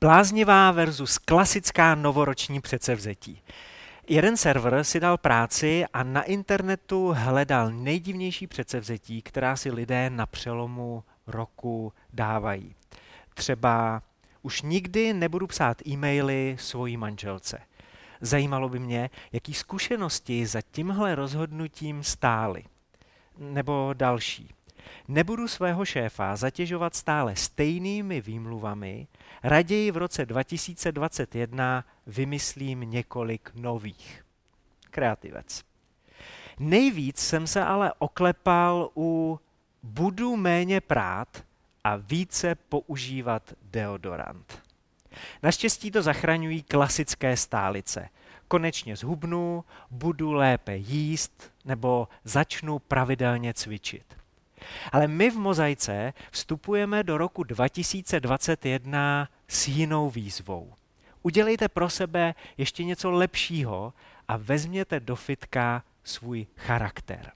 Bláznivá versus klasická novoroční předsevzetí. Jeden server si dal práci a na internetu hledal nejdivnější předsevzetí, která si lidé na přelomu roku dávají. Třeba už nikdy nebudu psát e-maily svojí manželce. Zajímalo by mě, jaký zkušenosti za tímhle rozhodnutím stály. Nebo další. Nebudu svého šéfa zatěžovat stále stejnými výmluvami, raději v roce 2021 vymyslím několik nových. Kreativec. Nejvíc jsem se ale oklepal u budu méně prát a více používat deodorant. Naštěstí to zachraňují klasické stálice. Konečně zhubnu, budu lépe jíst nebo začnu pravidelně cvičit. Ale my v Mozaice vstupujeme do roku 2021 s jinou výzvou. Udělejte pro sebe ještě něco lepšího a vezměte do fitka svůj charakter.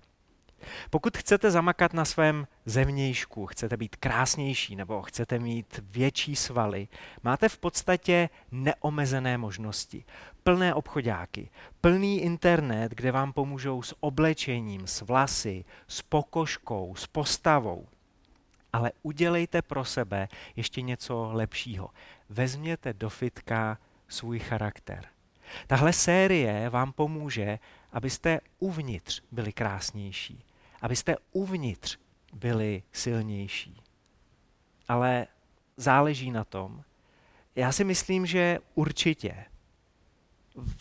Pokud chcete zamakat na svém zevnějšku, chcete být krásnější nebo chcete mít větší svaly, máte v podstatě neomezené možnosti. Plné obchodáky, plný internet, kde vám pomůžou s oblečením, s vlasy, s pokožkou, s postavou. Ale udělejte pro sebe ještě něco lepšího. Vezměte do fitka svůj charakter. Tahle série vám pomůže, abyste uvnitř byli krásnější, abyste uvnitř byli silnější. Ale záleží na tom. Já si myslím, že určitě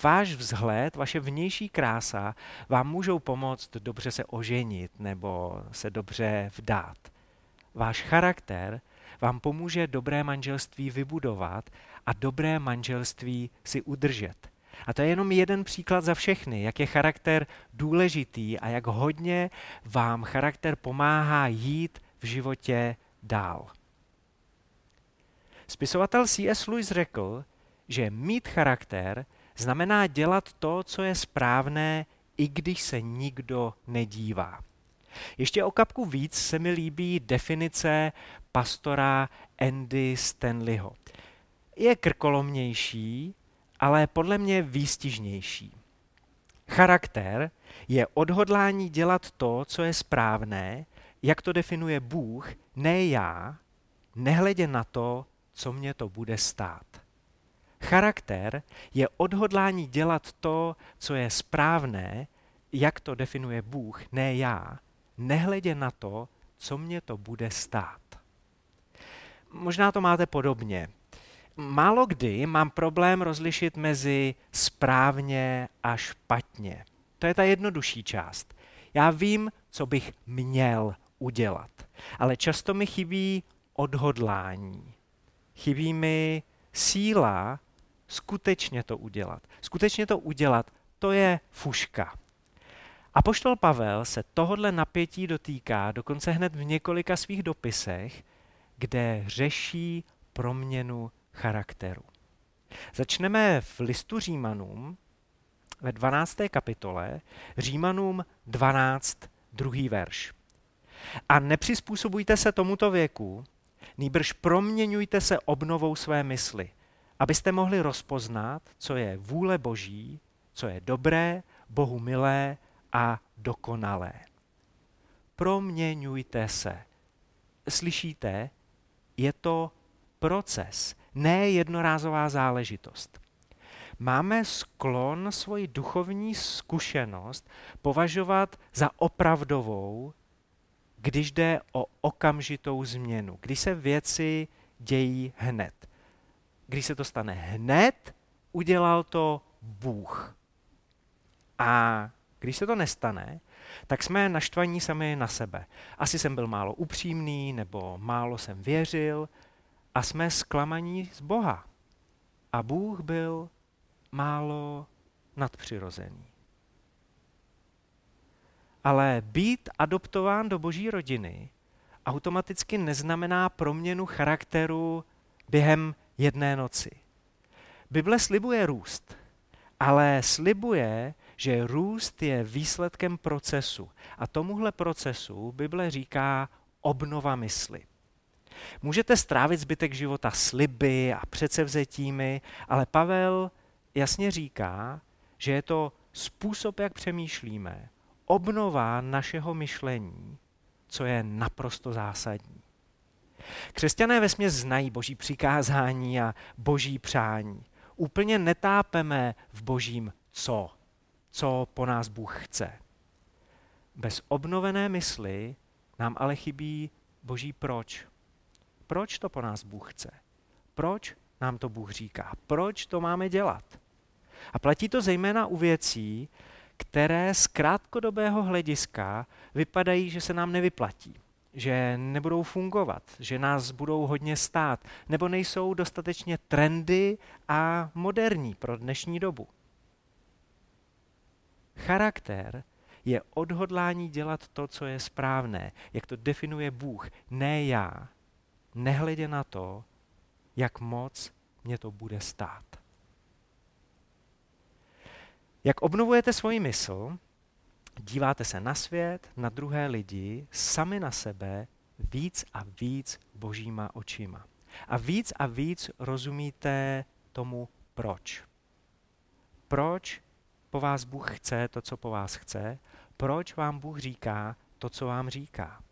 váš vzhled, vaše vnější krása vám můžou pomoct dobře se oženit nebo se dobře vdát. Váš charakter vám pomůže dobré manželství vybudovat a dobré manželství si udržet. A to je jenom jeden příklad za všechny, jak je charakter důležitý a jak hodně vám charakter pomáhá jít v životě dál. Spisovatel C.S. Lewis řekl, že mít charakter znamená dělat to, co je správné, i když se nikdo nedívá. Ještě o kapku víc se mi líbí definice pastora Andy Stanleyho. Je krkolomnější, ale podle mě výstižnější. Charakter je odhodlání dělat to, co je správné, jak to definuje Bůh, ne já, nehledě na to, co mě to bude stát. Charakter je odhodlání dělat to, co je správné, jak to definuje Bůh, ne já, nehledě na to, co mě to bude stát. Možná to máte podobně. Málo kdy mám problém rozlišit mezi správně a špatně. To je ta jednodušší část. Já vím, co bych měl udělat, ale často mi chybí odhodlání. Chybí mi síla skutečně to udělat. Skutečně to udělat, to je fuška. A poštol Pavel se tohodle napětí dotýká dokonce hned v několika svých dopisech, kde řeší proměnu charakteru. Začneme v listu Římanům ve 12. kapitole, Římanům 12, druhý verš. A nepřizpůsobujte se tomuto věku, nýbrž proměňujte se obnovou své mysli, abyste mohli rozpoznat, co je vůle Boží, co je dobré, Bohu milé a dokonalé. Proměňujte se. Slyšíte? Je to proces, ne jednorázová záležitost. Máme sklon svoji duchovní zkušenost považovat za opravdovou, když jde o okamžitou změnu, když se věci dějí hned. Když se to stane hned, udělal to Bůh. A když se to nestane, tak jsme naštvaní sami na sebe. Asi jsem byl málo upřímný, nebo málo jsem věřil, a jsme zklamaní z Boha. A Bůh byl málo nadpřirozený. Ale být adoptován do boží rodiny automaticky neznamená proměnu charakteru během jedné noci. Bible slibuje růst, ale slibuje, že růst je výsledkem procesu. A tomuhle procesu Bible říká obnova mysli. Můžete strávit zbytek života sliby a předsevzetími, ale Pavel jasně říká, že je to způsob, jak přemýšlíme, obnova našeho myšlení, co je naprosto zásadní. Křesťané ve směs znají boží přikázání a boží přání. Úplně netápeme v božím co, co po nás Bůh chce. Bez obnovené mysli nám ale chybí boží proč. Proč to po nás Bůh chce? Proč nám to Bůh říká? Proč to máme dělat? A platí to zejména u věcí, které z krátkodobého hlediska vypadají, že se nám nevyplatí, že nebudou fungovat, že nás budou hodně stát, nebo nejsou dostatečně trendy a moderní pro dnešní dobu. Charakter je odhodlání dělat to, co je správné, jak to definuje Bůh, ne já, nehledě na to, jak moc mě to bude stát. Jak obnovujete svoji mysl, díváte se na svět, na druhé lidi, sami na sebe, víc a víc božíma očima. A víc a víc rozumíte tomu proč. Proč po vás Bůh chce to, co po vás chce, proč vám Bůh říká to, co vám říká.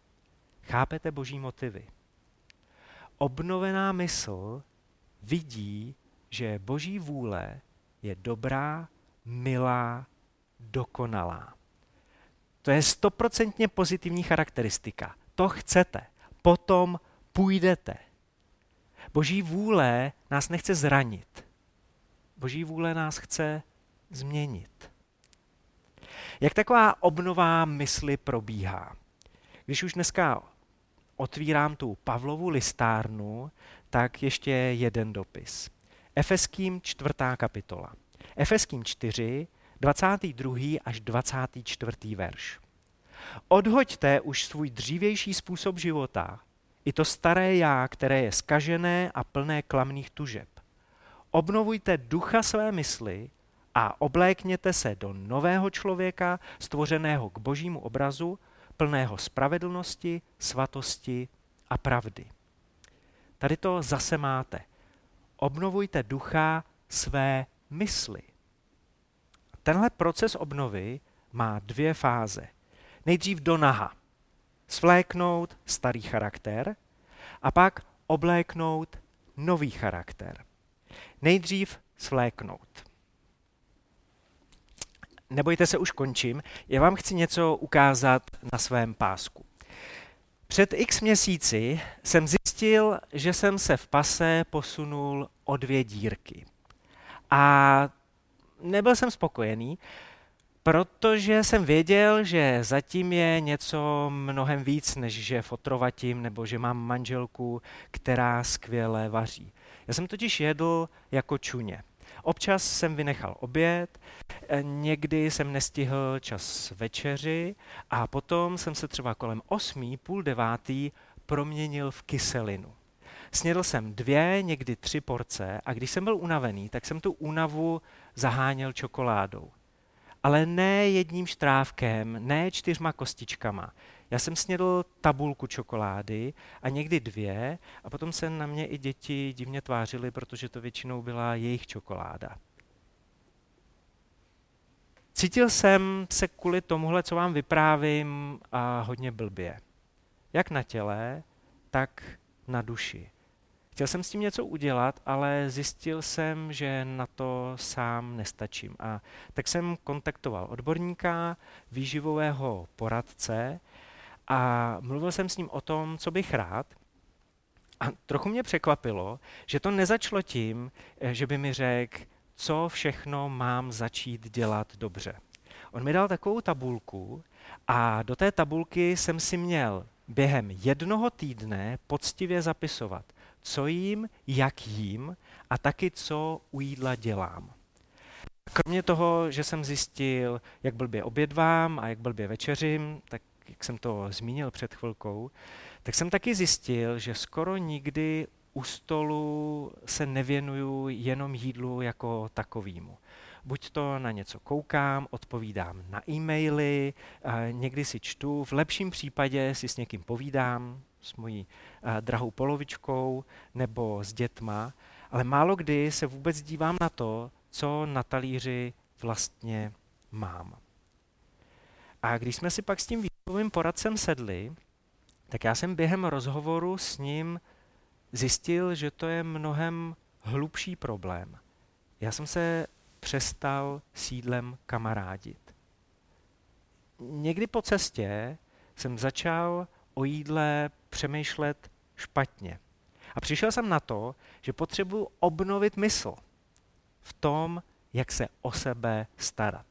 Chápete boží motivy. Obnovená mysl vidí, že boží vůle je dobrá, milá, dokonalá. To je stoprocentně pozitivní charakteristika. To chcete. Potom půjdete. Boží vůle nás nechce zranit. Boží vůle nás chce změnit. Jak taková obnová mysli probíhá? Když už dneska otvírám tu Pavlovu listárnu, tak ještě jeden dopis. Efeským čtvrtá kapitola. Efeským 4, 22. až 24. verš. Odhoďte už svůj dřívější způsob života, i to staré já, které je skažené a plné klamných tužeb. Obnovujte ducha své mysli a oblékněte se do nového člověka, stvořeného k božímu obrazu, plného spravedlnosti, svatosti a pravdy. Tady to zase máte. Obnovujte ducha své mysli. Tenhle proces obnovy má dvě fáze. Nejdřív do naha. Svléknout starý charakter a pak obléknout nový charakter. Nejdřív svléknout. Nebojte se, už končím. Já vám chci něco ukázat na svém pásku. Před x měsíci jsem zjistil, že jsem se v pase posunul o dvě dírky. A nebyl jsem spokojený, protože jsem věděl, že zatím je něco mnohem víc, než že fotrovatím nebo že mám manželku, která skvěle vaří. Já jsem totiž jedl jako čuně. Občas jsem vynechal oběd, eh, někdy jsem nestihl čas večeři a potom jsem se třeba kolem osmí, půl devátý proměnil v kyselinu. Snědl jsem dvě, někdy tři porce a když jsem byl unavený, tak jsem tu únavu zaháněl čokoládou. Ale ne jedním štrávkem, ne čtyřma kostičkama. Já jsem snědl tabulku čokolády a někdy dvě a potom se na mě i děti divně tvářily, protože to většinou byla jejich čokoláda. Cítil jsem se kvůli tomuhle, co vám vyprávím, a hodně blbě. Jak na těle, tak na duši. Chtěl jsem s tím něco udělat, ale zjistil jsem, že na to sám nestačím. A tak jsem kontaktoval odborníka, výživového poradce a mluvil jsem s ním o tom, co bych rád. A trochu mě překvapilo, že to nezačalo tím, eh, že by mi řekl, co všechno mám začít dělat dobře. On mi dal takovou tabulku a do té tabulky jsem si měl během jednoho týdne poctivě zapisovat, co jím, jak jím a taky co u jídla dělám. Kromě toho, že jsem zjistil, jak blbě obědvám a jak blbě večeřím, tak jak jsem to zmínil před chvilkou, tak jsem taky zjistil, že skoro nikdy u stolu se nevěnuju jenom jídlu jako takovýmu. Buď to na něco koukám, odpovídám na e-maily, někdy si čtu, v lepším případě si s někým povídám, s mojí drahou polovičkou nebo s dětma, ale málo kdy se vůbec dívám na to, co na talíři vlastně mám. A když jsme si pak s tím výchovým poradcem sedli, tak já jsem během rozhovoru s ním zjistil, že to je mnohem hlubší problém. Já jsem se přestal sídlem kamarádit. Někdy po cestě jsem začal o jídle přemýšlet špatně. A přišel jsem na to, že potřebuji obnovit mysl v tom, jak se o sebe starat.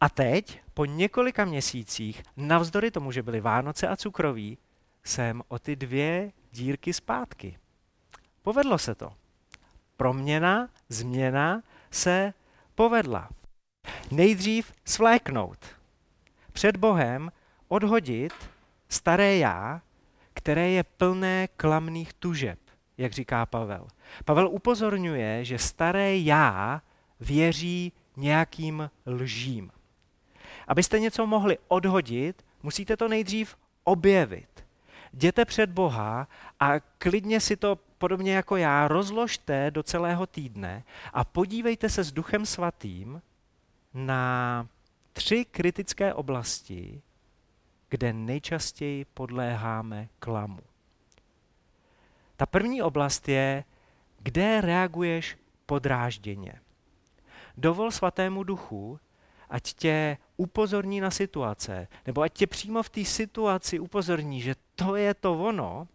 A teď, po několika měsících, navzdory tomu, že byly Vánoce a cukroví, jsem o ty dvě dírky zpátky. Povedlo se to. Proměna, změna se povedla. Nejdřív svléknout. Před Bohem odhodit staré já, které je plné klamných tužeb, jak říká Pavel. Pavel upozorňuje, že staré já věří nějakým lžím. Abyste něco mohli odhodit, musíte to nejdřív objevit. Jděte před Boha a klidně si to podobně jako já rozložte do celého týdne a podívejte se s Duchem Svatým na tři kritické oblasti, kde nejčastěji podléháme klamu. Ta první oblast je, kde reaguješ podrážděně. Dovol svatému duchu, ať tě upozorní na situace, nebo ať tě přímo v té situaci upozorní, že to je to ono,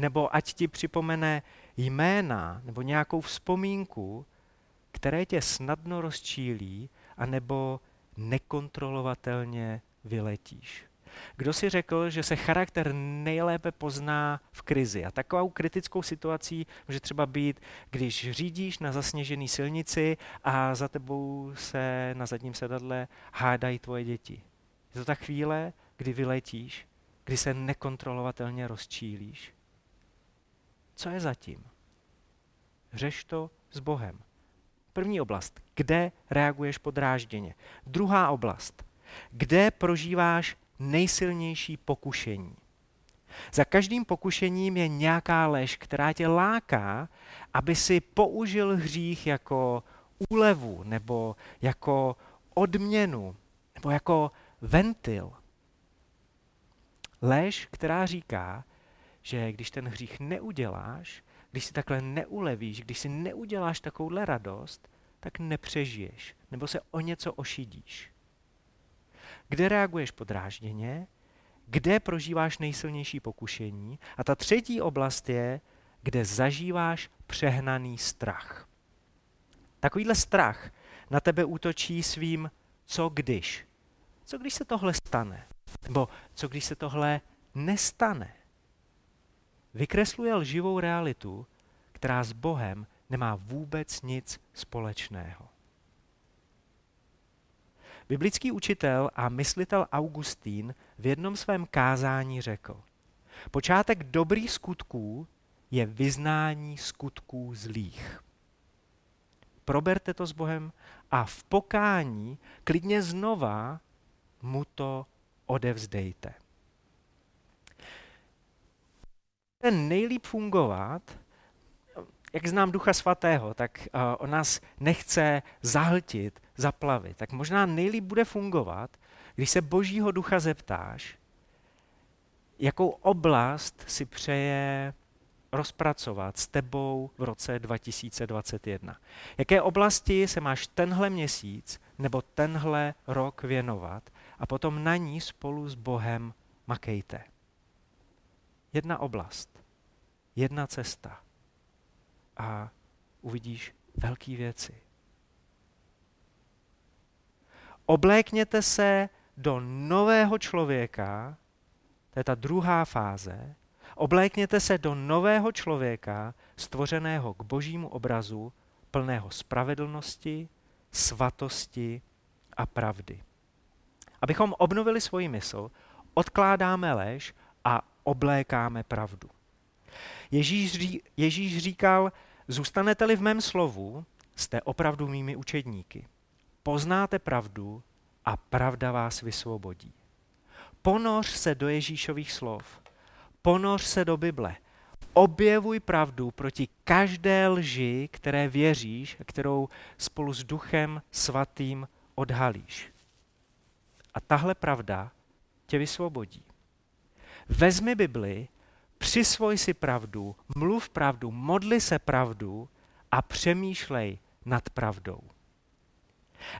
nebo ať ti připomene jména nebo nějakou vzpomínku, které tě snadno rozčílí, anebo nekontrolovatelně vyletíš. Kdo si řekl, že se charakter nejlépe pozná v krizi? A takovou kritickou situací může třeba být, když řídíš na zasněžené silnici a za tebou se na zadním sedadle hádají tvoje děti. Je to ta chvíle, kdy vyletíš, kdy se nekontrolovatelně rozčílíš. Co je zatím? Řeš to s Bohem. První oblast, kde reaguješ podrážděně. Druhá oblast, kde prožíváš nejsilnější pokušení. Za každým pokušením je nějaká lež, která tě láká, aby si použil hřích jako úlevu nebo jako odměnu nebo jako ventil. Lež, která říká, že když ten hřích neuděláš, když si takhle neulevíš, když si neuděláš takovouhle radost, tak nepřežiješ nebo se o něco ošidíš kde reaguješ podrážděně, kde prožíváš nejsilnější pokušení. A ta třetí oblast je, kde zažíváš přehnaný strach. Takovýhle strach na tebe útočí svým co když. Co když se tohle stane? Nebo co když se tohle nestane? Vykresluje lživou realitu, která s Bohem nemá vůbec nic společného. Biblický učitel a myslitel Augustín v jednom svém kázání řekl, počátek dobrých skutků je vyznání skutků zlých. Proberte to s Bohem a v pokání klidně znova mu to odevzdejte. Ten nejlíp fungovat, jak znám Ducha Svatého, tak uh, on nás nechce zahltit, zaplavit. Tak možná nejlíp bude fungovat, když se Božího Ducha zeptáš, jakou oblast si přeje rozpracovat s tebou v roce 2021. Jaké oblasti se máš tenhle měsíc nebo tenhle rok věnovat a potom na ní spolu s Bohem makejte. Jedna oblast, jedna cesta a uvidíš velké věci. Oblékněte se do nového člověka, to je ta druhá fáze, oblékněte se do nového člověka, stvořeného k božímu obrazu, plného spravedlnosti, svatosti a pravdy. Abychom obnovili svoji mysl, odkládáme lež oblékáme pravdu. Ježíš, Ježíš říkal, zůstanete-li v mém slovu, jste opravdu mými učedníky. Poznáte pravdu a pravda vás vysvobodí. Ponoř se do Ježíšových slov. Ponoř se do Bible. Objevuj pravdu proti každé lži, které věříš a kterou spolu s Duchem Svatým odhalíš. A tahle pravda tě vysvobodí. Vezmi Bibli, přisvoj si pravdu, mluv pravdu, modli se pravdu a přemýšlej nad pravdou.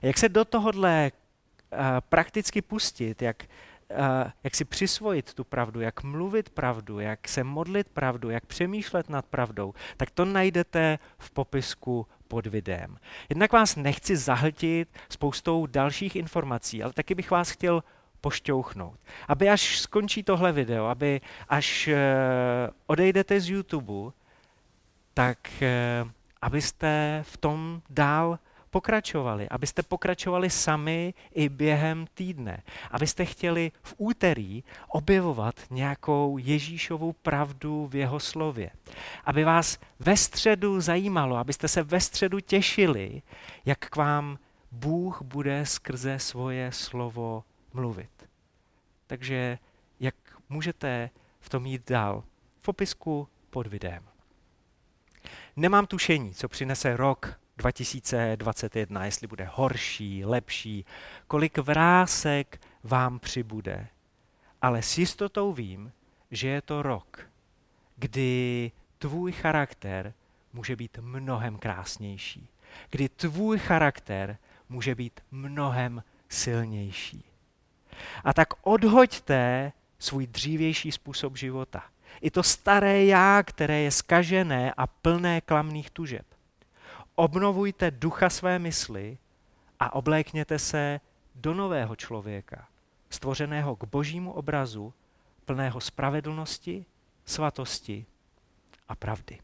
Jak se do tohohle uh, prakticky pustit, jak, uh, jak si přisvojit tu pravdu, jak mluvit pravdu, jak se modlit pravdu, jak přemýšlet nad pravdou, tak to najdete v popisku pod videem. Jednak vás nechci zahltit spoustou dalších informací, ale taky bych vás chtěl pošťouchnout. Aby až skončí tohle video, aby až uh, odejdete z YouTube, tak uh, abyste v tom dál pokračovali, abyste pokračovali sami i během týdne, abyste chtěli v úterý objevovat nějakou Ježíšovou pravdu v jeho slově, aby vás ve středu zajímalo, abyste se ve středu těšili, jak k vám Bůh bude skrze svoje slovo mluvit. Takže jak můžete v tom jít dál? V popisku pod videem. Nemám tušení, co přinese rok 2021, jestli bude horší, lepší, kolik vrásek vám přibude. Ale s jistotou vím, že je to rok, kdy tvůj charakter může být mnohem krásnější, kdy tvůj charakter může být mnohem silnější. A tak odhoďte svůj dřívější způsob života. I to staré já, které je skažené a plné klamných tužeb. Obnovujte ducha své mysli a oblékněte se do nového člověka, stvořeného k božímu obrazu, plného spravedlnosti, svatosti a pravdy.